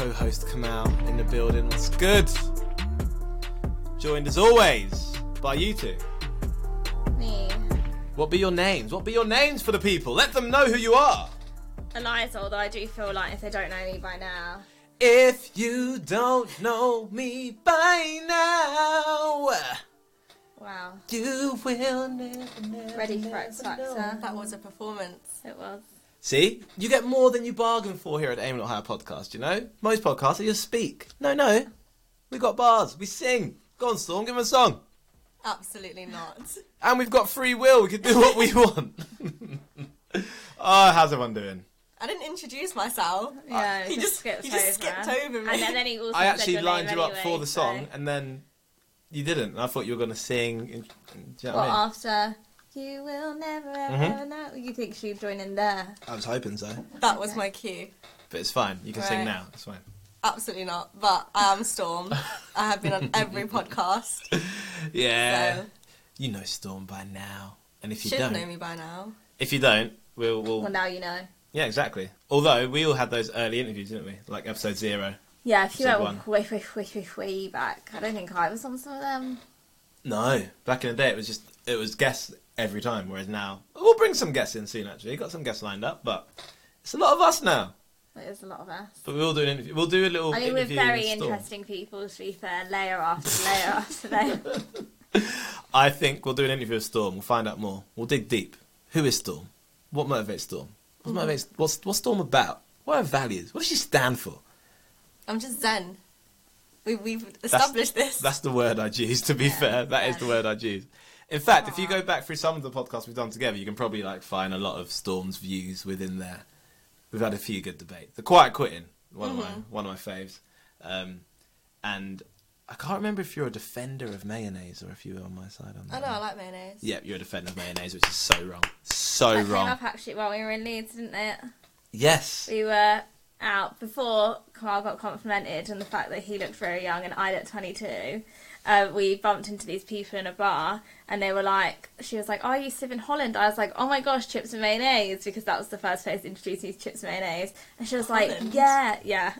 It's your co-host Kamal in the building. What's good? Joined as always by you two. Me, What be your names? What be your names for the people? Let them know who you are. Eliza, although I do feel like if they don't know me by now, If you don't know me by now, wow, you will never, never ready for never X Factor. That was a performance. It was. See, you get more than you bargain for here at Aim Not Higher podcast. You know, most podcasts they just speak. No, no, we got bars. We sing. Go on, Storm, give him a song. Absolutely not. And we've got free will. We can do what we want. oh, how's everyone doing? I didn't introduce myself. Yeah, he just skipped he just over. skipped over me. And then, then he also I said actually your lined name you up anyway, for the song, so- and then you didn't. I thought you were going to sing. in- Do you know what Well, I mean? after you will never ever Mhm. know, you think she'd join in there? I was hoping so, that was my cue. but it's fine. You can sing Right. now. It's fine. Absolutely not. But I am Storm. I have been on every podcast. Yeah, So you know Storm by now, and if you should don't, know me by now. if you don't, we'll, we'll Well, now you know. yeah, exactly. Although we all had those early interviews, didn't we? Like episode zero. Yeah, if you Episode went one. way, way, way, way, way back, I don't think I was on some of them. No, back in the day, it was just it was guests every time. Whereas now, we'll bring some guests in soon. Actually, got some guests lined up, but it's a lot of us now. It is a lot of us. But we'll do an interview. We'll do a little. I mean, we're very with Storm. interesting people, to be fair, layer after layer after layer. I think we'll do an interview with Storm. We'll find out more. We'll dig deep. Who is Storm? What motivates Storm? What Mm-hmm. motivates? What's what's Storm about? What are her values? What does she stand for? I'm just Zen. We, we've That's- established this. That's the word I'd use. To be fair, that is the word I'd use. In fact, if you go back through some of the podcasts we've done together, you can probably like find a lot of Storm's views within there. We've had a few good debates. The Quiet Quitting, one of my one of my faves, um, and I can't remember if you're a defender of mayonnaise or if you were on my side on that. I know, I like mayonnaise. Yeah, you're a defender of mayonnaise, which is so wrong, so That came wrong. up actually while we were in Leeds, didn't it? Yes, We were out before Carl got complimented on the fact that he looked very young and I looked 22. Uh, we bumped into these people in a bar and they were like, she was like, oh, you live in Holland? I was like, oh my gosh, chips and mayonnaise, because that was the first place introduced me to chips and mayonnaise. And she was like, yeah, yeah,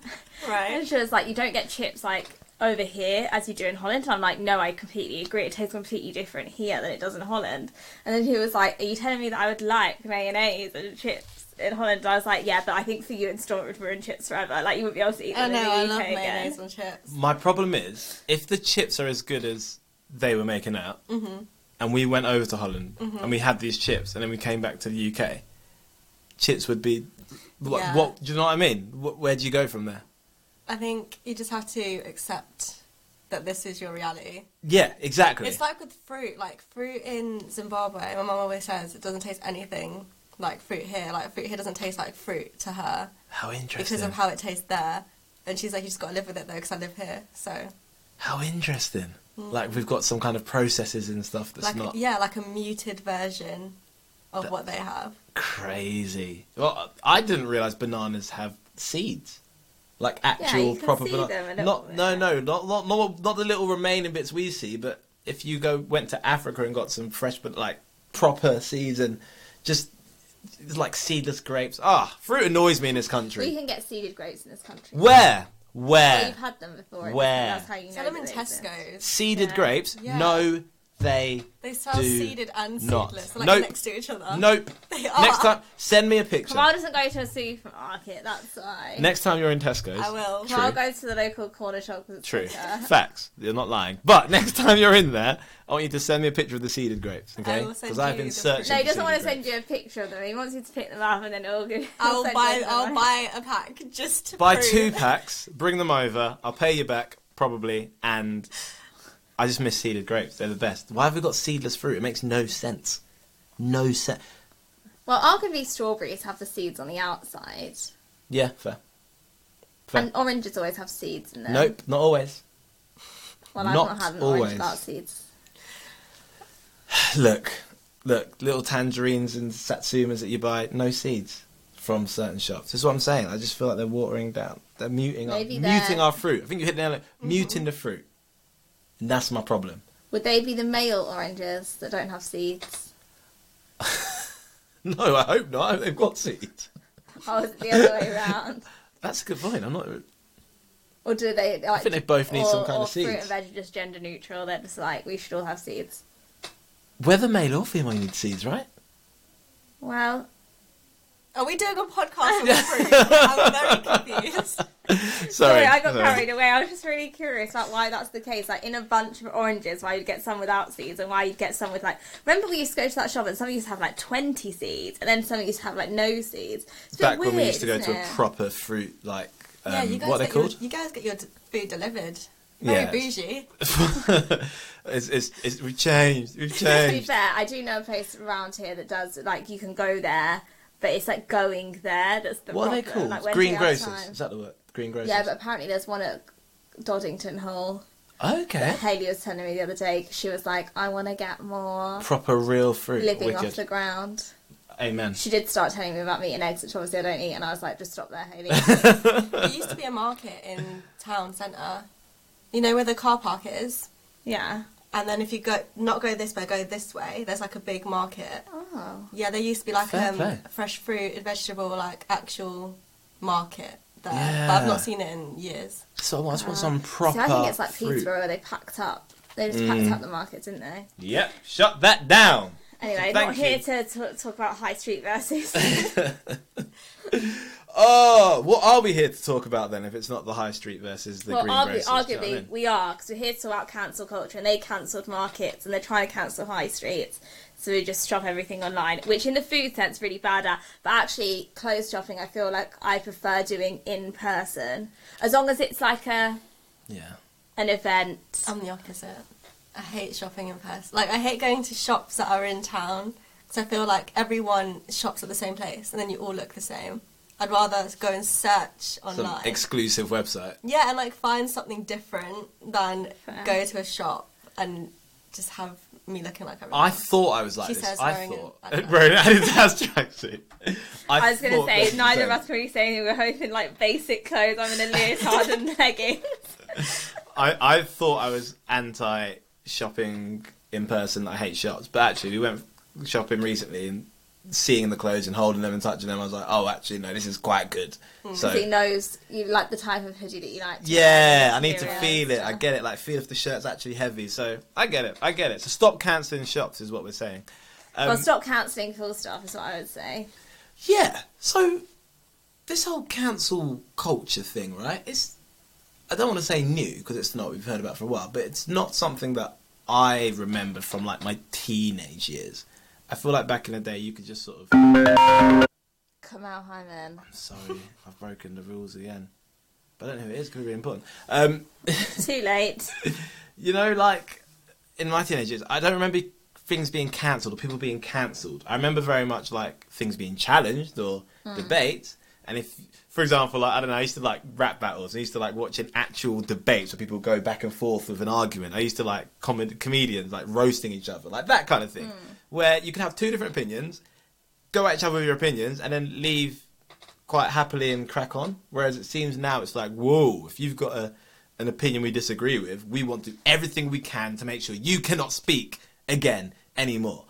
Right. And she was like, you don't get chips like over here as you do in Holland. And I'm like, no, I completely agree. It tastes completely different here than it does in Holland. And then he was like, are you telling me that I would like mayonnaise and chips in Holland? I was like, yeah, but I think for you in Storm it would ruin chips forever. Like you wouldn't be able to eat I them know, in the I UK love again. mayonnaise on chips. my problem is if the chips are as good as they were making out, mm-hmm. and we went over to Holland mm-hmm. and we had these chips, and then we came back to the UK, chips would be. What, Yeah. what do you know what I mean? Wh- Where do you go from there? I think you just have to accept that this is your reality. Yeah, exactly. It's like with fruit. Like fruit in Zimbabwe, my mum always says it doesn't taste anything like fruit here. Like fruit here doesn't taste like fruit to her how interesting. because of how it tastes there. And she's like, you just got to live with it though, because I live here. So, How interesting. Mm. Like we've got some kind of processes and stuff that's like, not yeah, like a muted version of That- what they have. crazy. Well, I didn't realize bananas have seeds. Like Yeah, actual can proper see banana. them a little Not bit. no no not, not not not the little remaining bits we see, but if you go went to Africa and got some fresh but like proper seeds and just like seedless grapes. Ah, fruit annoys me in this country. We can get seeded grapes in this country. Where? Well, Where? you've had them before. Where? That's how you know Sell them in that. Tesco's. Seeded Yeah. grapes? Yeah. No, they They sell Do seeded and not. seedless, like Nope. next to each other. Nope. They are. Next time, send me a picture. Kamal doesn't go to a supermarket, that's why. Next time you're in Tesco's. I will. True. Kamal goes to the local corner shop because it's True. quicker. Facts. You're not lying. But next time you're in there, I want you to send me a picture of the seeded grapes, okay? will send Because I've you been the searching. No, he for doesn't want to seeded send you a picture of them. He wants you to pick them up and then it'll give. I'll buy. I'll them. buy a pack just to Buy prove. two packs, bring them over. I'll pay you back probably, and I just miss seeded grapes. They're the best. Why have we got seedless fruit? It makes no sense. No sense. Well, arguably strawberries have the seeds on the outside, Yeah, fair. Fair. and oranges always have seeds in them. Nope, not always. Well, I've not not had an always. orange without seeds. Look, look, little tangerines and satsumas that you buy, no seeds from certain shops. This is what I'm saying. I just feel like they're watering down. They're muting our, they're- muting our fruit. I think you hit the nail. on it. Muting the fruit. And that's my problem. Would they be the male oranges that don't have seeds? No, I hope not. I hope they've got seeds. Oh, is it the other way around? That's a good point. I'm not. Or do they? Like, think they both need or, some kind of seeds. Fruit and veg are just gender neutral. They're just like we should all have seeds. Whether male or female you need seeds, right? Well, Are we doing a podcast on fruit? I'm very confused. sorry, I got carried away. I was just really curious about why that's the case. Like in a bunch of oranges, why you'd get some without seeds, and why you'd get some with like. Remember, we used to go to that shop, and some used to have like twenty seeds, and then some used to have like no seeds. It's Back when we used to go to a proper fruit, like um, yeah, you guys what they get your- called? you guys get your food delivered. Very Yeah. bougie. it's, it's, it's, we've changed. We've to be fair, I do know a place around here that does like you can go there, but it's like going there. That's the What are they called? Like, when Green you grocers. Is that the word? Green grocers. Yeah, but apparently there's one at Doddington Hall. okay. Haley was telling me the other day. She was like, "I want to get more Proper real fruit. living off the ground." Amen. She did start telling me about meat and eggs, which obviously I don't eat, and I was like, "Just stop there, Haley." There used to be a market in town centre. You know where the car park is? yeah. And then if you go not go this way, go this way, there's like a big market. Oh. Yeah, there used to be like Fair um, play. fresh fruit and vegetable, like actual market there. But Yeah. I've not seen it in years. So I just want some proper See, I think it's like fruit. Peterborough where they packed up. They just packed Mm. up the markets, didn't they? Yep. Shut that down. Anyway, Thank not here to t- talk about high street versus. Oh, what are we here to talk about then? If it's not the high street versus the well, green argu- grocers, do you know arguably I mean? we are because we're here to talk about cancel culture, and they cancelled markets, and they're trying to cancel high streets. So we just shop everything online, which in the food sense really bad at. But actually, clothes shopping, I feel like I prefer doing in person, as long as it's like a Yeah. an event. I'm the opposite. I hate shopping in person. Like I hate going to shops that are in town because I feel like everyone shops at the same place and then you all look the same. I'd rather go and search Some online. exclusive website. yeah, and like find something different than Fair. go to a shop and just have me looking like everyone. I thought I was like She this. says I wearing thought an Adidas. wearing an Adidas tracksuit. I was going to say this neither of us were really saying we were hoping like basic clothes. I'm in a leotard and leggings. I, I thought I was anti shopping in person. I hate shops, but actually, we went shopping recently and seeing the clothes and holding them and touching them. I was like, oh, actually, no, this is quite good. So he knows you like the type of hoodie that you like. to yeah, I need to feel it. I get it. Like feel if the shirt's actually heavy. So I get it. I get it. So stop cancelling shops is what we're saying. Um, well, stop cancelling full stuff is what I would say. Yeah. So this whole cancel culture thing, right? It's I don't want to say new because it's not. We've heard about for a while, but it's not something that I remember from like my teenage years. I feel like back in the day, you could just sort of. Kamal Hyman. I'm sorry, I've broken the rules again. But I don't know who it is. To be important. Um, Too late. you know, like in my teenage years, I don't remember things being cancelled or people being cancelled. I remember very much like things being challenged or debates. And if, for example, like I don't know, I used to like rap battles. I used to like watching actual debates where people go back and forth with an argument. I used to like com- comedians like roasting each other, like that kind of thing, hmm. where you can have two different opinions, go at each other with your opinions, and then leave quite happily and crack on. Whereas it seems now it's like, whoa, if you've got a an opinion we disagree with, we want to do everything we can to make sure you cannot speak again anymore.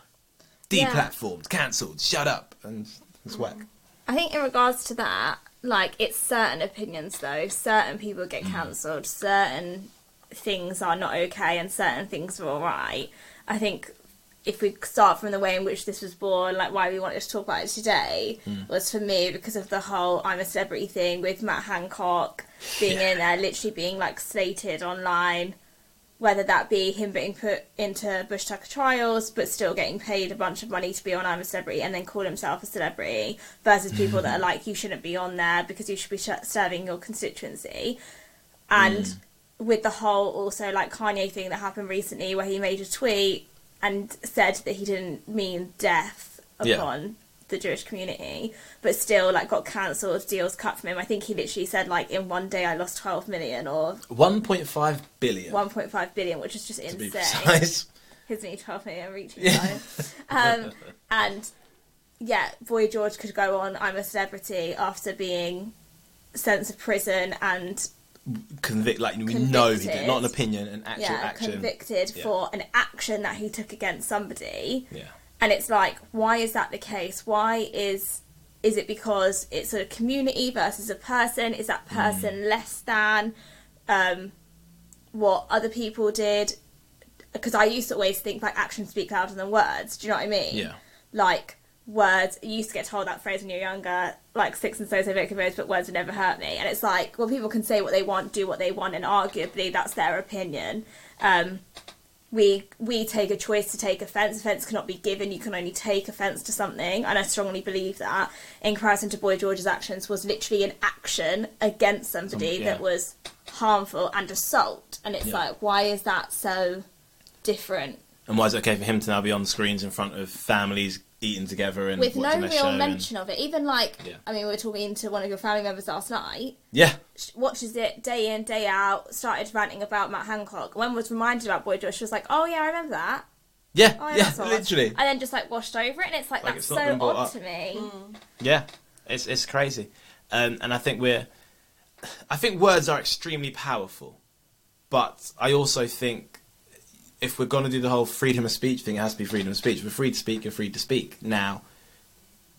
Yeah. Deplatformed, cancelled, shut up, and it's whack. I think in regards to that, like it's certain opinions though. Certain people get mm. cancelled. Certain things are not okay, and certain things are all right. I think if we start from the way in which this was born, like why we wanted to talk about it today, mm. was for me because of the whole I'm a celebrity thing with Matt Hancock being Yeah. in there, literally being like slated online. Whether that be him being put into Bush Tucker trials, but still getting paid a bunch of money to be on I'm a Celebrity and then call himself a celebrity, versus people that are mm-hmm. like, you shouldn't be on there because you should be sh- serving your constituency. And mm. with the whole also like Kanye thing that happened recently where he made a tweet and said that he didn't mean death Yeah. The Jewish community, but still like got cancelled, deals cut from him. I think he literally said like in one day I lost 12 million or 1.5 billion 1.5 billion, which is just to insane. His new 12 million reaching Yeah. Um, and yeah, Boy George could go on I'm a celebrity after being sent to prison and Convict, like we know he did, not an opinion, an actual yeah, action. convicted Yeah. for an action that he took against somebody. Yeah. And it's like, why is that the case? Why is is it because it's a community versus a person? Is that person less than um, what other people did? Because I used to always think like actions speak louder than words. Do you know what I mean? Yeah. Like words, you used to get told that phrase when you were younger, like six and so so vocal words, but words would never hurt me. And it's like, well, people can say what they want, do what they want, and arguably that's their opinion. Um, we we take a choice to take offence. Offence cannot be given. You can only take offence to something, and I strongly believe that. In comparison to Boy George's actions, was literally an action against somebody Some- yeah. that was harmful and assault. And it's Yeah. like, why is that so different? And why is it okay for him to now be on screens in front of families eating together and With no watching a show real and- mention of it, even like Yeah. I mean, we were talking to one of your family members last night. Yeah, sh- watches it day in day out. Started ranting about Matt Hancock. When was reminded about Boy George, she was like, "Oh yeah, I remember that." yeah, Oh, yeah, yeah, literally. And then just like washed over it, and it's like, Like, that's it's so odd up. to me. Yeah, it's it's crazy, um, and I think we're, I think words are extremely powerful, but I also think if we're going to do the whole freedom of speech thing, it has to be freedom of speech. We're free to speak. You're free to speak. Now,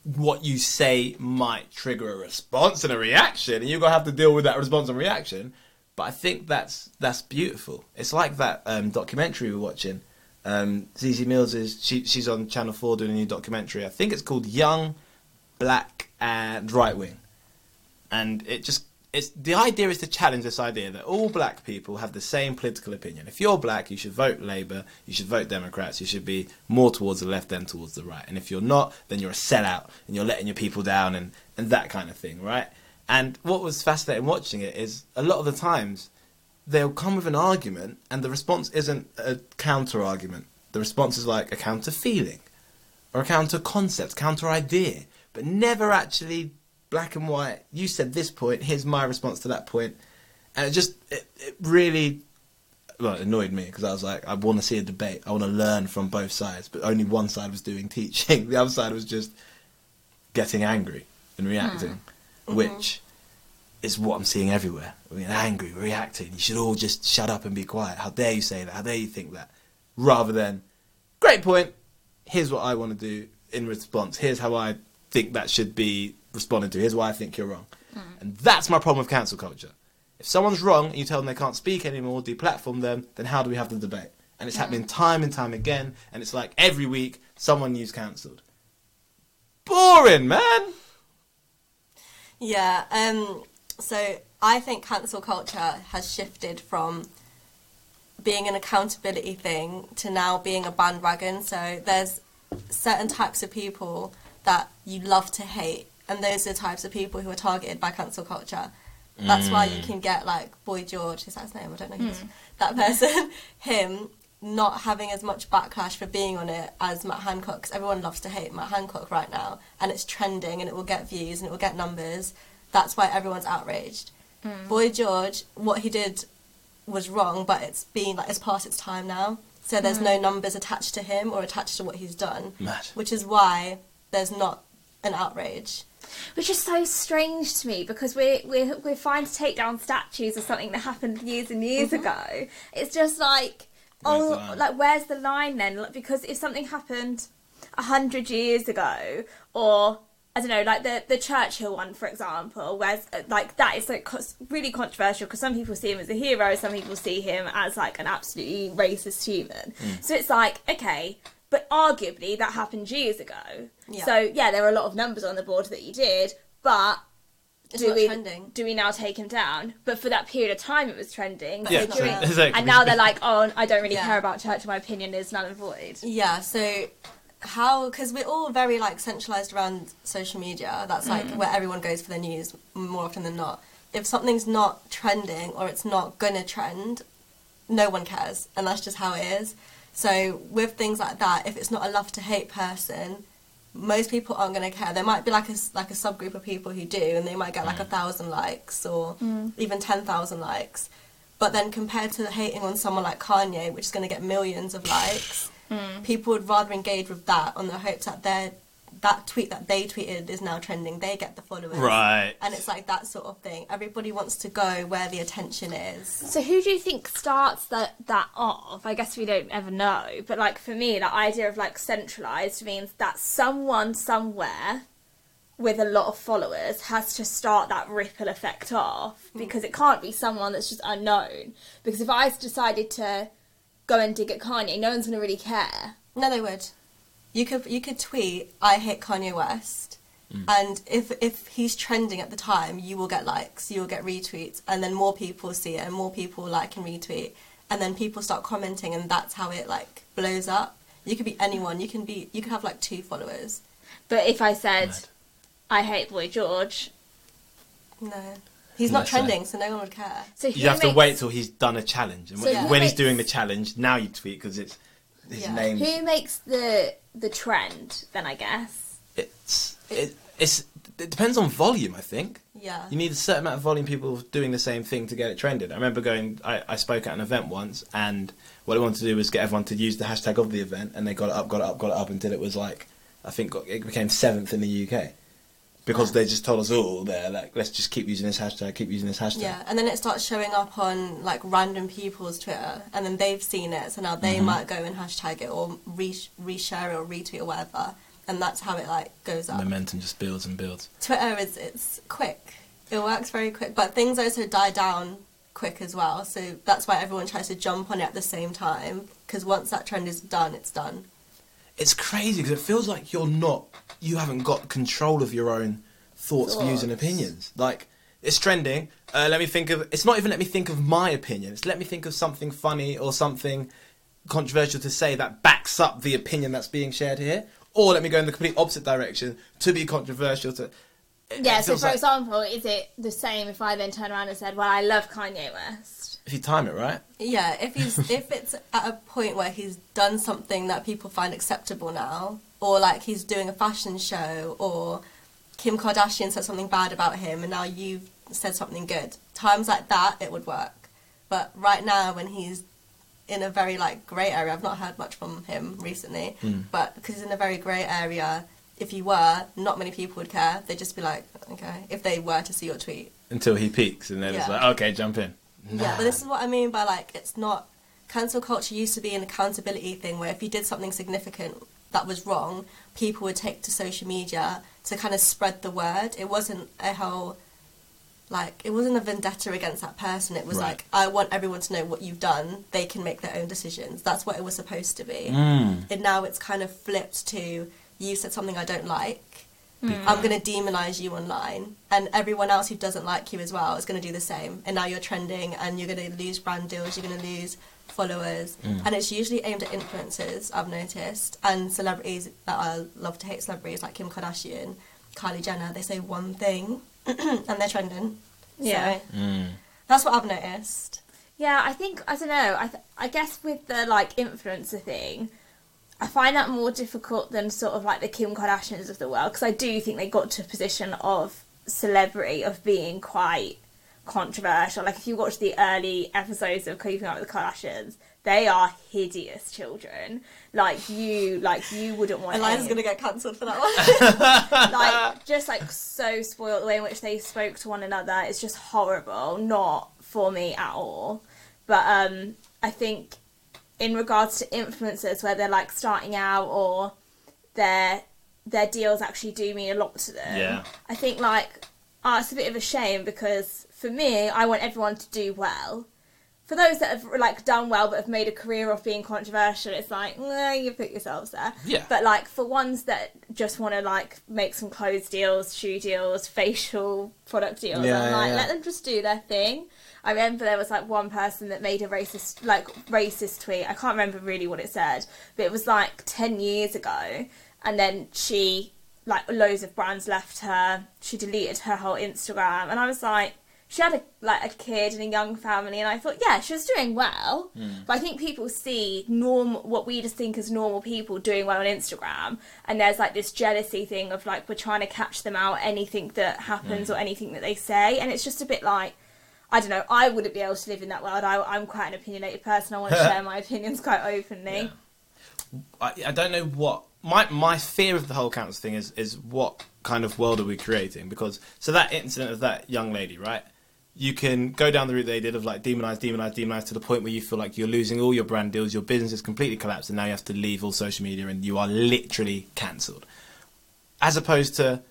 what you say might trigger a response and a reaction, and you're gonna have to deal with that response and reaction. But I think that's that's beautiful. It's like that um, documentary we're watching. Um, Zizi Mills is she, she's on Channel Four doing a new documentary. I think it's called Young, Black, and Right Wing, and it just it's the idea is to challenge this idea that all black people have the same political opinion. If you're black, you should vote Labour, you should vote Democrats, you should be more towards the left than towards the right. And if you're not, then you're a sellout and you're letting your people down and, and that kind of thing, right? And what was fascinating watching it is a lot of the times they'll come with an argument and the response isn't a counter argument. The response is like a counter feeling or a counter concept, counter idea, but never actually black and white. You said this point, here's my response to that point. And it just, it, it really, well, it annoyed me because I was like, I want to see a debate. I want to learn from both sides, but only one side was doing teaching. The other side was just getting angry and reacting, hmm. which mm-hmm. is what I'm seeing everywhere. I mean, angry, reacting. You should all just shut up and be quiet. How dare you say that? How dare you think that? Rather than, great point. Here's what I want to do in response. Here's how I think that should be responded to. Here's why I think you're wrong. And that's my problem with cancel culture. If someone's wrong and you tell them they can't speak anymore, deplatform them, then how do we have the debate? And it's happening time and time again. And it's like every week someone news cancelled. Boring, man. Yeah. Um. So I think cancel culture has shifted from being an accountability thing to now being a bandwagon. So there's certain types of people that you love to hate, and those are the types of people who are targeted by cancel culture. That's why you mm. can get like Boy George, is that his name? I don't know who's mm. that person. Him not having as much backlash for being on it as Matt Hancock, 'cause everyone loves to hate Matt Hancock right now, and it's trending and it will get views and it will get numbers. That's why everyone's outraged. Mm. Boy George, what he did was wrong, but it's been like it's past its time now. So there's no numbers attached to him or attached to what he's done, Mad. which is why there's not an outrage. Which is so strange to me because we're we're we're fine to take down statues of something that happened years and years ago. It's just like Where's oh, like where's the line then? Like, Because if something happened a hundred years ago, or I don't know, like the the Churchill one, for example, where's uh, like that is like really controversial because some people see him as a hero, some people see him as like an absolutely racist human. Mm. So it's like okay. But arguably, that happened years ago. Yeah. So yeah, there are a lot of numbers on the board that you did, but It's do we trending. do we now take him down? But for that period of time, it was trending. But Yeah, it's not during- exactly. and now they're like, oh, I don't really Yeah. care about church. My opinion is null and void. Yeah, so how because we're all very like centralized around social media. That's like mm. where everyone goes for their news more often than not. If something's not trending or it's not gonna trend, no one cares, and that's just how it is. So with things like that, if it's not a love to hate person, most people aren't going to care. There might be like a s- like a subgroup of people who do, and they might get like mm. a thousand likes or mm. even ten thousand likes. But then compared to hating on someone like Kanye, which is going to get millions of likes, mm. people would rather engage with that on the hopes that their that tweet that they tweeted is now trending. They get the followers, Right. And it's like that sort of thing. Everybody wants to go where the attention is. So who do you think starts that that off? I guess we don't ever know, but like for me, that idea of like centralized means that someone somewhere with a lot of followers has to start that ripple effect off mm. because it can't be someone that's just unknown. Because if I decided to go and dig at Kanye, no one's going to really care. No, they would. You could you could tweet, "I hate Kanye West," mm. and if if he's trending at the time, you will get likes, you will get retweets, and then more people see it, and more people like and retweet, and then people start commenting, and that's how it like blows up. You could be anyone. You can be. You could have like two followers. But if I said, Mad. I hate Boy George, No, he's not trending, so no one would care. so You have to wait till he's done a challenge, and So when, who when he's doing the challenge, now you tweet because it's his Yeah. name. Who makes the the trend? Then I guess. It's it, it's it depends on volume. I think Yeah. you need a certain amount of volume people doing the same thing to get it trended. I remember going. I, I spoke at an event once, and what I wanted to do was get everyone to use the hashtag of the event, and they got it up, got it up, got it up until it was like I think got, it became seventh in the UK because they just told us all there like let's just keep using this hashtag, keep using this hashtag. Yeah, and then it starts showing up on like random people's Twitter, and then they've seen it, so now they Mm-hmm. might go and hashtag it or re- reshare it or retweet or whatever, and that's how it like goes up. Momentum just builds and builds. Twitter is it's quick, it works very quick, but things also die down quick as well. So that's why everyone tries to jump on it at the same time because once that trend is done, it's done. It's crazy because it feels like you're not, you haven't got control of your own thoughts, views, and opinions. Like it's trending. Uh, let me think of. It's not even let me think of my opinion. It's let me think of something funny or something controversial to say that backs up the opinion that's being shared here. Or let me go in the complete opposite direction to be controversial. To it- Yeah. it So for like- example, is it the same if I then turn around and said, "Well, I love Kanye West"? If you time it right, Yeah, if he's if it's at a point where he's done something that people find acceptable now, or like he's doing a fashion show, or Kim Kardashian said something bad about him, and now you've said something good. Times like that, it would work. But right now, when he's in a very like grey area, I've not heard much from him recently. Hmm. But because he's in a very grey area, if you were, not many people would care. They'd just be like, okay, if they were to see your tweet. until he peaks, and then it's like, okay, jump in. Yeah, but this is what I mean by like it's not cancel culture used to be an accountability thing where if you did something significant that was wrong, people would take to social media to kind of spread the word. It wasn't a whole like it wasn't a vendetta against that person. It was Right. like I want everyone to know what you've done. They can make their own decisions. That's what it was supposed to be. Mm. And now it's kind of flipped to you said something I don't like. I'm going to demonize you online, and everyone else who doesn't like you as well is going to do the same. And now you're trending, and you're going to lose brand deals. You're going to lose followers, and it's usually aimed at influencers. I've noticed, and celebrities that I love to hate celebrities like Kim Kardashian, Kylie Jenner. They say one thing, and they're trending. Yeah. So, Mm. that's what I've noticed. Yeah, I think I don't know. I th- I guess with the like influencer thing, I find that more difficult than sort of like the Kim Kardashians of the world because I do think they got to a position of celebrity of being quite controversial. Like if you watch the early episodes of Keeping Up with the Kardashians, they are hideous children. Like you, like you wouldn't want. Eliza's going to get cancelled for that one. like just like so spoiled the way in which they spoke to one another is just horrible not for me at all but um i think in regards to influencers where they're like starting out or their their deals actually do mean a lot to them Yeah. i think like oh, it's a bit of a shame because for me i want everyone to do well for those that have like done well but have made a career of being controversial, it's like nah, you put yourselves there. Yeah. But like for ones that just want to like make some clothes deals, shoe deals, facial product deals, Yeah, I'm like yeah. let them just do their thing. I remember there was like one person that made a racist like racist tweet. I can't remember really what it said, but it was like ten years ago, and then she like loads of brands left her. She deleted her whole Instagram, and I was like she had a like a kid and a young family. And I thought yeah she was doing well. Hmm. But I think people see norm what we just think as normal people doing well on Instagram. And there's like this jealousy thing of like we're trying to catch them out anything that happens hmm. or anything that they say. And it's just a bit like I don't know I wouldn't be able to live in that world. I, I'm quite an opinionated person. I want to share my opinions quite openly. I, I don't know what my my fear of the whole council thing is is what kind of world are we creating? Because so that incident of that young lady right? You can go down the route they did of like demonize demonize demonize to the point where you feel like you're losing all your brand deals your business is completely collapsed and now you have to leave all social media and you are literally cancelled. As opposed to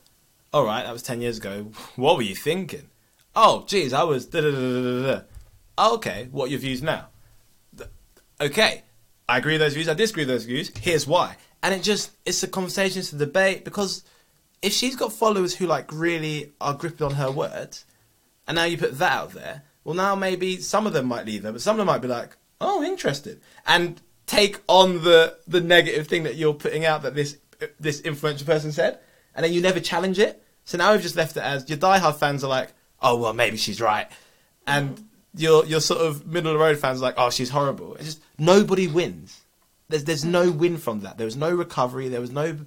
All right, that was ten years ago. What were you thinking? Oh, geez, I was. Oh, okay, what are your views now? Okay, I agree with those views. I disagree with those views. Here's why. And it just it's a conversation, it's a debate because if she's got followers who like really are gripping on her words, and now you put that out there, well, now maybe some of them might leave her, but some of them might be like, oh, interested, and take on the the negative thing that you're putting out that this this influential person said, and then you never challenge it. So now we've just left it as your diehard fans are like, oh well, maybe she's right, and your your sort of middle of the road fans are like, oh, she's horrible. It's just nobody wins. There's there's no mm-hmm. win from that. There was no recovery. There was no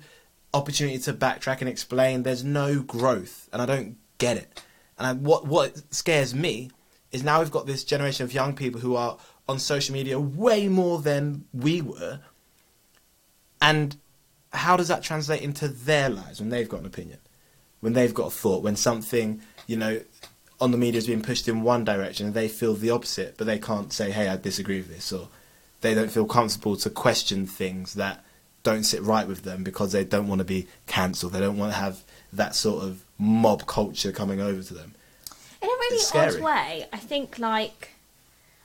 opportunity to backtrack and explain. There's no growth, and I don't get it. And I, what what scares me is now we've got this generation of young people who are on social media way more than we were. And how does that translate into their lives when they've got an opinion, when they've got a thought, when something you know on the media is being pushed in one direction and they feel the opposite, but they can't say, "Hey, I disagree with this," or they don't feel comfortable to question things that don't sit right with them because they don't want to be cancelled. They don't want to have that sort of mob culture coming over to them. In a really odd way, I think like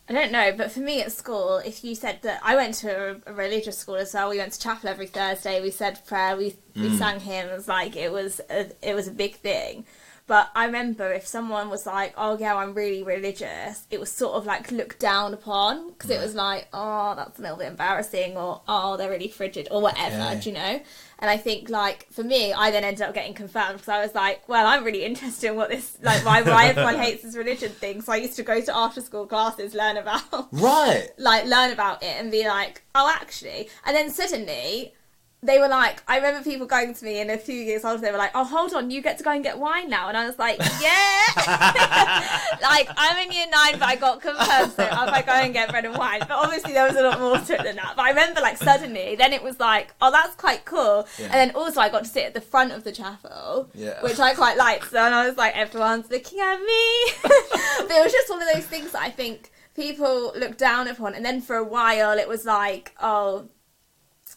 I don't know, but for me at school, if you said that I went to a, religious school as well, we went to chapel every Thursday. We said prayer, we we Mm. sang hymns, like it was a, it was a big thing. But I remember if someone was like, "Oh yeah, I'm really religious," it was sort of like looked down upon because it was like, "Oh, that's a little bit embarrassing," or "Oh, they're really frigid," or whatever. Do you know? And I think like for me, I then ended up getting confirmed because I was like, "Well, I'm really interested in what this like why why everyone hates this religion thing." So I used to go to after school classes, learn about Right. like learn about it and be like, oh, actually. And then suddenly they were like, I remember people going to me in a few years older, they were like, oh, hold on, you get to go and get wine now. And I was like, yeah. like, I'm in year nine, but I got confirmed, so if I go and get bread and wine. But obviously there was a lot more to it than that. But I remember like suddenly, then it was like, oh, that's quite cool. Yeah. And then also I got to sit at the front of the chapel, Yeah. which I quite liked. So and I was like, everyone's looking at me. but it was just one of those things that I think people look down upon. And then for a while, it was like, oh,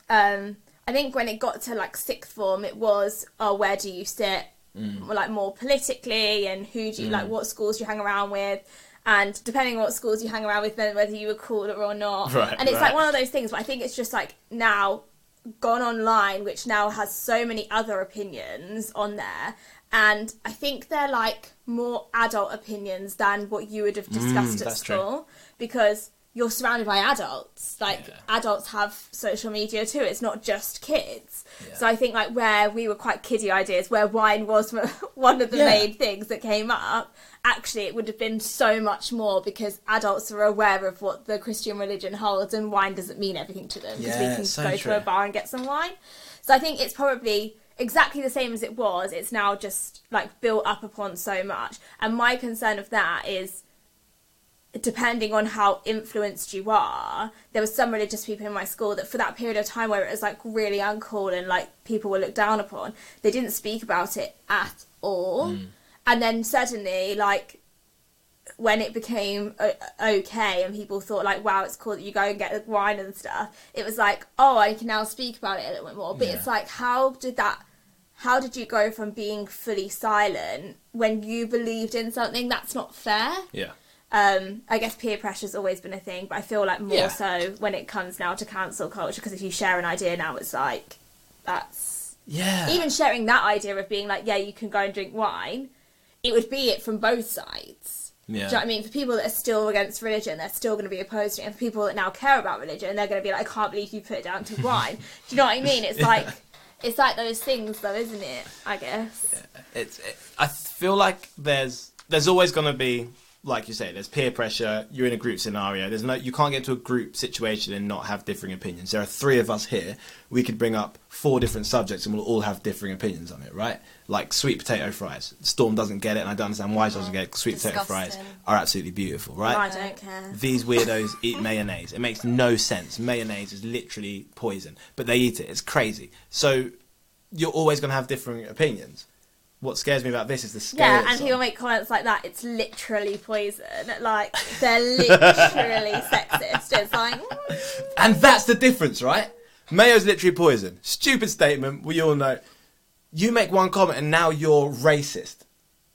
um, I think when it got to like sixth form, it was, oh, where do you sit? Mm. Like more politically, and who do you like? What schools do you hang around with? And depending on what schools you hang around with, then whether you were cooler or not. Right, and it's right. like one of those things. But I think it's just like now gone online, which now has so many other opinions on there. And I think they're like more adult opinions than what you would have discussed at Mm, true. school because you're surrounded by adults. Like Yeah. adults have social media too. It's not just kids. Yeah. So I think like where we were quite kiddie ideas, where wine was one of the Yeah. main things that came up. Actually, it would have been so much more because adults are aware of what the Christian religion holds, and wine doesn't mean everything to them because Yeah, we can so go true. to a bar and get some wine. So I think it's probably exactly the same as it was. It's now just like built up upon so much. And my concern of that is depending on how influenced you are, there were some religious people in my school that for that period of time where it was like really uncool and like people were looked down upon, they didn't speak about it at all. Hmm. And then suddenly, like when it became uh, okay and people thought like wow it's cool that you go and get the wine and stuff it was like oh i can now speak about it a little bit more but Yeah. it's like how did that how did you go from being fully silent when you believed in something that's not fair Yeah. Um, I guess peer pressure's always been a thing, but I feel like more Yeah. so when it comes now to cancel culture. Because if you share an idea now, it's like that's Yeah. even sharing that idea of being like, yeah, you can go and drink wine. It would be it from both sides. yeah. Do you know what I mean? For people that are still against religion, they're still going to be opposed to it. And for people that now care about religion, they're going to be like, I can't believe you put it down to wine. Do you know what I mean? It's like it's like those things, though, isn't it? I guess. it's it, I feel like there's there's always going to be like you say there's peer pressure you're in a group scenario there's no you can't get to a group situation and not have differing opinions there are three of us here we could bring up four different subjects and we'll all have differing opinions on it right like sweet potato fries storm doesn't get it and i don't understand why she doesn't get it. sweet potato fries are absolutely beautiful right I don't care. these weirdos eat mayonnaise. It makes no sense. Mayonnaise is literally poison, but they eat it. It's crazy. So you're always going to have differing opinions. What scares me about this is the scale. Yeah, and people make comments like that. It's literally poison. Like they're literally sexist. It's like mm, and that's the difference, right? Mayo's literally poison. Stupid statement. We all know. you make one comment and now you're racist.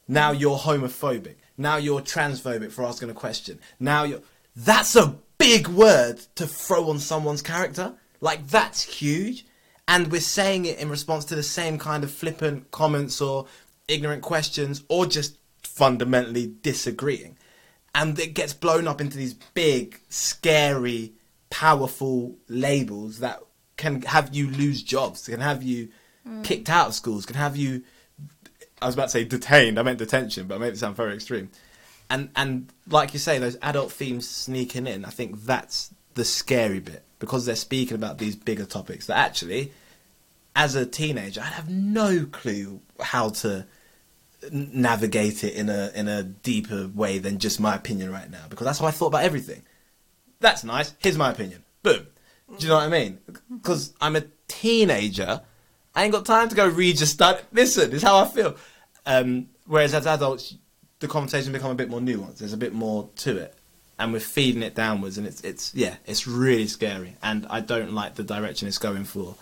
Now you're homophobic. Now you're transphobic for asking a question. Now you're. That's a big word to throw on someone's character. Like, that's huge. And we're saying it in response to the same kind of flippant comments or ignorant questions or just fundamentally disagreeing. And it gets blown up into these big, scary, powerful labels that can have you lose jobs, can have you mm. kicked out of schools, can have you I was about to say detained. I meant detention, but I made it sound very extreme. And and like you say, those adult themes sneaking in. I think that's the scary bit because they're speaking about these bigger topics that actually, as a teenager, I'd have no clue how to navigate it in a in a deeper way than just my opinion right now. Because that's how I thought about everything. That's nice. Here's my opinion. Boom. Do you know what I mean? Because I'm a teenager. I ain't got time to go read your study. Listen, it's how I feel. Um, whereas as adults, the conversation become a bit more nuanced. There's a bit more to it, and we're feeding it downwards, and it's it's yeah, it's really scary. And I don't like the direction it's going for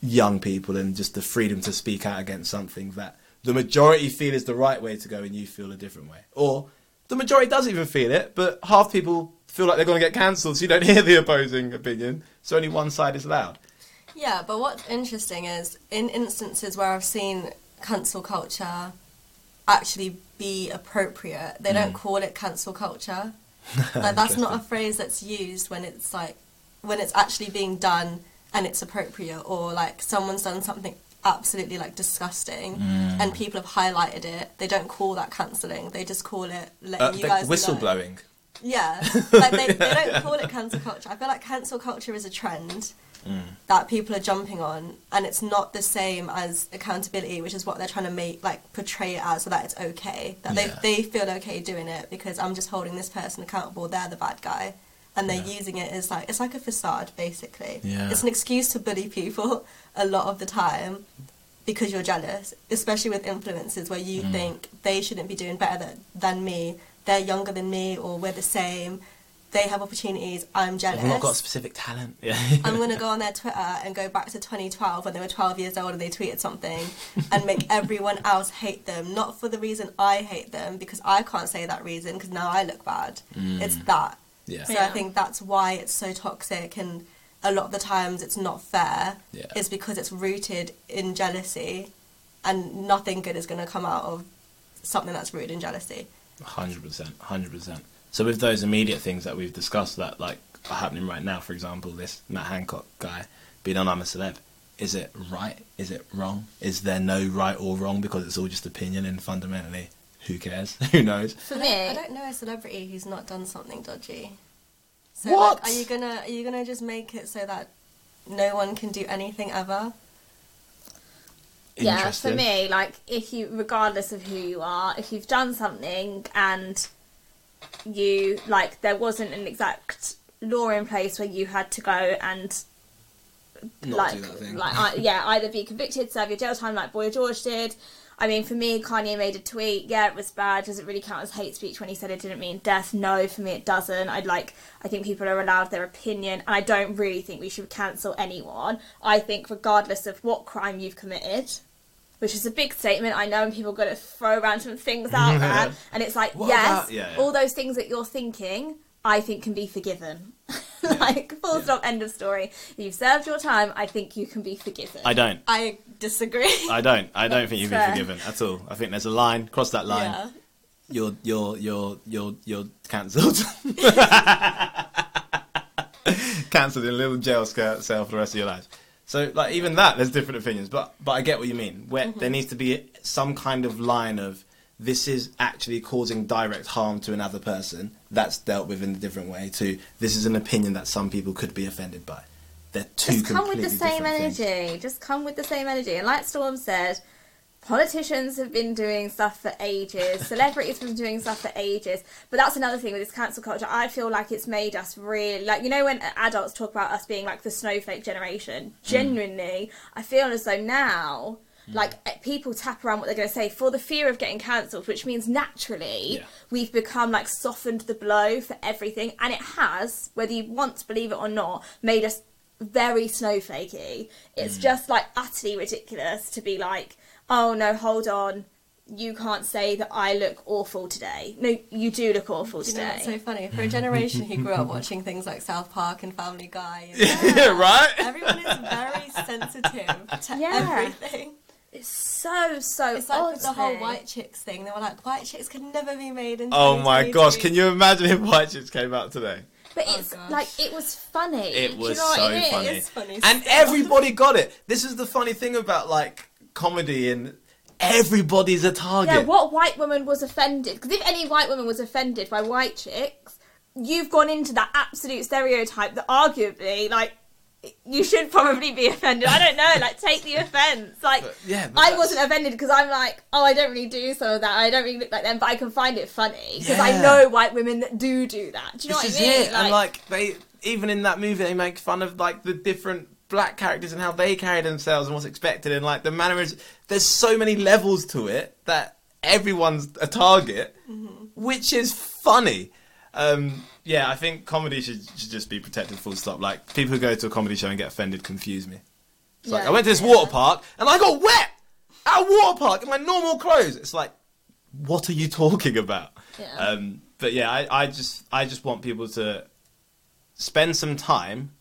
young people and just the freedom to speak out against something that the majority feel is the right way to go, and you feel a different way, or the majority doesn't even feel it, but half people feel like they're going to get cancelled, so you don't hear the opposing opinion. So only one side is loud. Yeah, but what's interesting is in instances where I've seen cancel culture actually be appropriate, they don't mm. call it cancel culture. Like that's not a phrase that's used when it's like when it's actually being done and it's appropriate or like someone's done something absolutely like disgusting and people have highlighted it. They don't call that cancelling. They just call it letting Uh, you guys know. whistleblowing. Yeah, like they, they don't call it cancel culture. I feel like cancel culture is a trend that people are jumping on, and it's not the same as accountability, which is what they're trying to make like portray it as, so that it's okay that Yeah. they they feel okay doing it because I'm just holding this person accountable. They're the bad guy, and they're Yeah. using it as like it's like a facade basically. Yeah. It's an excuse to bully people a lot of the time. Because you're jealous, especially with influences where Mm. you think they shouldn't be doing better than, than me, they're younger than me, or we're the same, they have opportunities, I'm jealous. They've not got specific talent. Yeah. I'm going to go on their Twitter and go back to 2012 when they were 12 years old and they tweeted something and make everyone else hate them. Not for the reason I hate them, because I can't say that reason because now I look bad. Mm. It's that. Yeah. So Yeah. I think that's why it's so toxic and a lot of the times it's not fair. Yeah. Is because it's rooted in jealousy and nothing good is going to come out of something that's rooted in jealousy. Hundred percent, hundred percent. So with those immediate things that we've discussed that like are happening right now, for example, this Matt Hancock guy being on I'm a Celeb, is it right? Is it wrong? Is there no right or wrong because it's all just opinion and fundamentally, who cares? who knows? For I me, don't, I don't know a celebrity who's not done something dodgy. So What? Like, are you gonna are you gonna just make it so that no one can do anything ever? yeah, for me, like if you, regardless of who you are, if you've done something and you like there wasn't an exact law in place where you had to go and Not like do that thing. like I, yeah either be convicted serve your jail time like boy george did. I mean for me kanye made a tweet yeah it was bad does it really count as hate speech? When he said it didn't mean death. No for me it doesn't. I'd like i think people are allowed their opinion and i don't really think we should cancel anyone. I think regardless of what crime you've committed which is a big statement. I know, and people got to throw around some things out there, and it's like, What yes, yeah, yeah. all those things that you're thinking, I think can be forgiven. like, full Yeah. stop, end of story. You've served your time, I think you can be forgiven. I don't. I disagree. I don't. I don't think you've been Fair. forgiven at all. I think there's a line. Cross that line. You're you're you're you're you're cancelled. cancelled in a little jail cell for the rest of your life. So like even that, there's different opinions. But but I get what you mean. Where mm-hmm. there needs to be some kind of line of this is actually causing direct harm to another person. That's dealt with in a different way. To this is an opinion that some people could be offended by. They're two Just come with the same different things. energy. Just come with the same energy. And like Storm said, politicians have been doing stuff for ages. Celebrities have been doing stuff for ages. But that's another thing with this cancel culture. I feel like it's made us really like you know when adults talk about us being like the snowflake generation. Mm. Genuinely, I feel as though now. Like eh, people tap around what they're going to say for the fear of getting cancelled, which means naturally Yeah. we've become like softened the blow for everything, and it has, whether you want to believe it or not, made us very snowflakey. It's Mm. just like utterly ridiculous to be like, oh no, hold on, you can't say that I look awful today. No, you do look awful Do you know today. what's so funny? For a generation who grew up watching things like South Park and Family Guy, and yeah, right. everyone is very sensitive to Yeah. everything. it's so so It's like odd with the whole me. white chicks thing. They were like, white chicks could never be made in. Oh my 2022. gosh! Can you imagine if White Chicks came out today? But Oh, it's gosh. like it was funny. It Do you was know so I mean? funny. It's funny and everybody got it. This is the funny thing about like comedy, and everybody's a target. Yeah, what white woman was offended? Because if any white woman was offended by white chicks, you've gone into that absolute stereotype that arguably, like, you should probably be offended. I don't know, like, take the offence. Like, But, yeah, but I that's- wasn't offended because I'm like, oh, I don't really do some of that. I don't really look like them, but I can find it funny because I know white women that do do that. Do you know This what I mean? it. and like they, even in that movie, they make fun of like the different black characters and how they carry themselves and what's expected, and like the manner is. There's so many levels to it that everyone's a target, which is funny. Um, yeah, I think comedy should, should just be protected full stop. Like people who go to a comedy show and get offended confuse me. It's like I went to this water park and I got wet at a water park in my normal clothes. It's like, what are you talking about? Yeah. Um, but yeah, I, I just I just want people to spend some time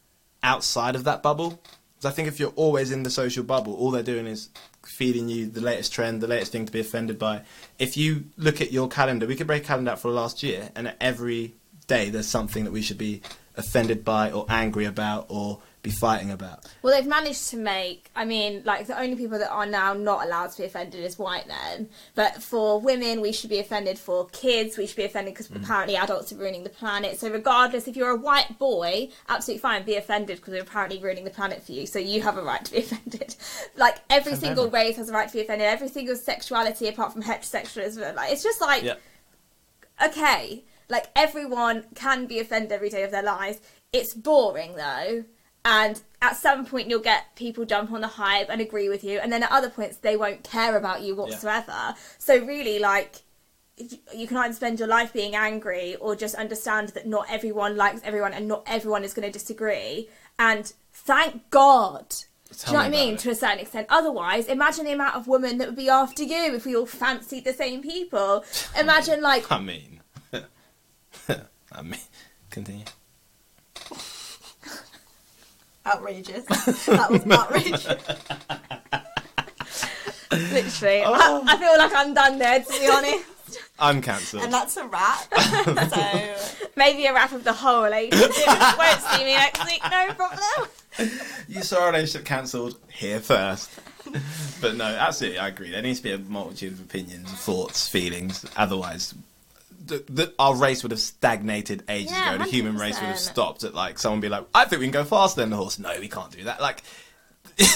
outside of that bubble. Because I think if you're always in the social bubble, all they're doing is feeding you the latest trend, the latest thing to be offended by. If you look at your calendar, we could break calendar out for the last year, and every day there's something that we should be offended by or angry about or be fighting about. Well, they've managed to make. I mean, like the only people that are now not allowed to be offended is white men. But for women, we should be offended. For kids, we should be offended because mm. apparently adults are ruining the planet. So regardless, if you're a white boy, absolutely fine, be offended because we're apparently ruining the planet for you. So you have a right to be offended. like every Offend single everyone. race has a right to be offended. Every single sexuality, apart from heterosexualism, like it's just like Yeah. okay, like everyone can be offended every day of their lives. It's boring though, and at some point you'll get people jump on the hype and agree with you, and then at other points they won't care about you whatsoever. So really, like. You can either spend your life being angry or just understand that not everyone likes everyone and not everyone is going to disagree. And thank God. Tell Do you know what I mean? about To a certain extent. Otherwise, imagine the amount of women that would be after you if we all fancied the same people. Imagine, like, I mean, I mean, continue. Outrageous. that was outrageous. Literally. Oh. I, I feel like I'm done there, to be honest. I'm cancelled. and that's a wrap. so Maybe a wrap of the whole relationship. Eh? Won't see me next week, no problem. You saw our relationship cancelled here first. but no, absolutely, I agree. There needs to be a multitude of opinions, thoughts, feelings. Otherwise, the, the, our race would have stagnated ages Yeah, ago. The human race would have stopped at like someone be like, "I think we can go faster than the horse." No, we can't do that. Like,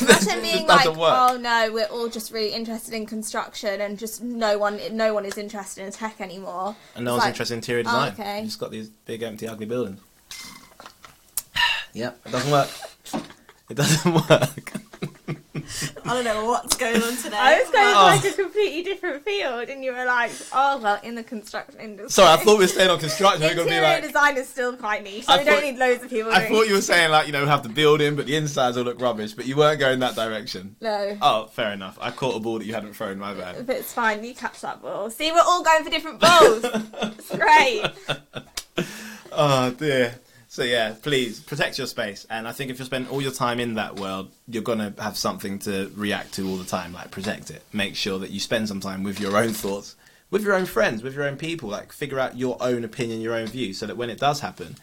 Imagine being just like, doesn't work. oh no, we're all just really interested in construction and just no one no one is interested in tech anymore. and no It's one's like, interested in interior oh, design. okay. You just got these big, empty, ugly buildings. yeah, it doesn't work. It doesn't work. I don't know what's going on today. I was going Oh. to like a completely different field, and you were like, "Oh well, in the construction industry." Sorry, I thought we were staying on construction. We're gonna be Interior like, design is still quite niche. So I we don't need loads of people. I doing thought you were saying like you know have the building, but the insides will look rubbish. But you weren't going that direction. No. Oh, fair enough. I caught a ball that you hadn't thrown. My bad. But it's fine, you catch that ball. See, we're all going for different balls. it's great. Oh dear. So yeah, please protect your space. And I think if you spend all your time in that world, you're gonna have something to react to all the time. Like protect it. Make sure that you spend some time with your own thoughts, with your own friends, with your own people. Like figure out your own opinion, your own view, so that when it does happen,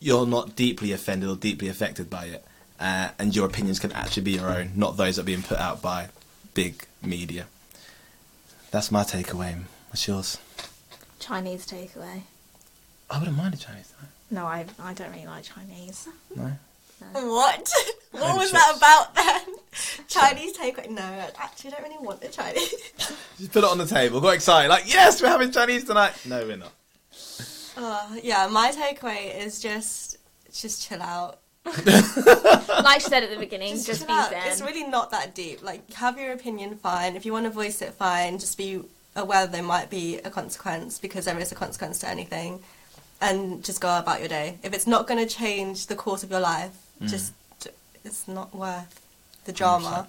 you're not deeply offended or deeply affected by it, uh, and your opinions can actually be your own, not those that are being put out by big media. That's my takeaway. What's yours? Chinese takeaway. I wouldn't mind a Chinese. Tonight. No, I I don't really like Chinese. No. What? What Maybe was chips. that about then? Chinese takeaway? No, I actually don't really want the Chinese. Just put it on the table. Got excited. Like, yes, we're having Chinese tonight. No, we're not. Uh, yeah, my takeaway is just just chill out. like she said at the beginning, just, chill be out. zen. It's really not that deep. Like, have your opinion, fine. If you want to voice it, fine. Just be aware there might be a consequence because there is a consequence to anything, and just go about your day. If it's not going to change the course of your life, Mm. just it's not worth the drama.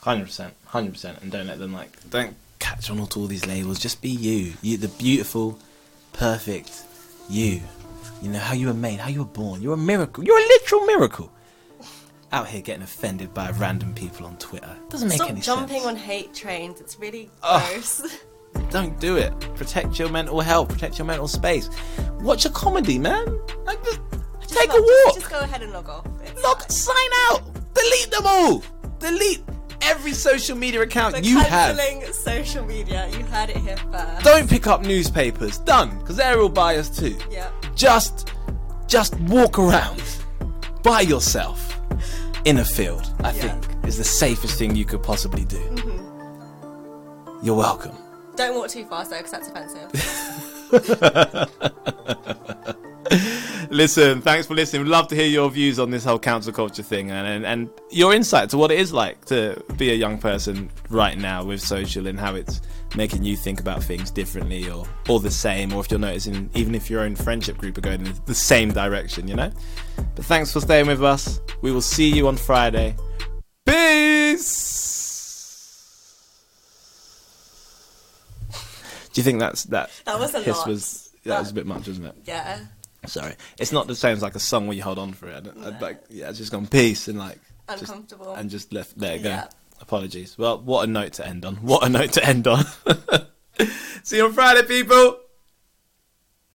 Hundred percent, hundred percent, and don't let them like don't catch on to all these labels. Just be you, you the beautiful, perfect you. You know how you were made, how you were born. You're a miracle. You're a literal miracle. Out here getting offended by random people on Twitter doesn't make Stop any jumping sense. on hate trains. It's really Ugh. gross. Don't do it. Protect your mental health. Protect your mental space. Watch a comedy, man. Like just, take a walk. Just go ahead and log off. It's Log, fine. sign out. Delete them all. Delete every social media account We're you have. social media. You heard it here first. Don't pick up newspapers. Done. Because they're all biased too. Yeah. Just, just walk around by yourself in a field. I Yeah. think is the safest thing you could possibly do. Mm-hmm. You're welcome. Don't walk too fast though, because that's offensive. Listen, thanks for listening. We'd love to hear your views on this whole cancel culture thing and, and, and your insight to what it is like to be a young person right now with social and how it's making you think about things differently or, or the same, or if you're noticing, even if your own friendship group are going in the same direction, you know? But thanks for staying with us. We will see you on Friday. Peace! Do you think that's that? That was a hiss lot. Was, that was a bit much, wasn't it? yeah. Sorry, it's not the same as like a song where you hold on for it. I I'd like, yeah, it's just gone peace and like just- Uncomfortable. and just left. There you go. Yeah. Apologies. Well, what a note to end on. What a note to end on. See you on Friday, people.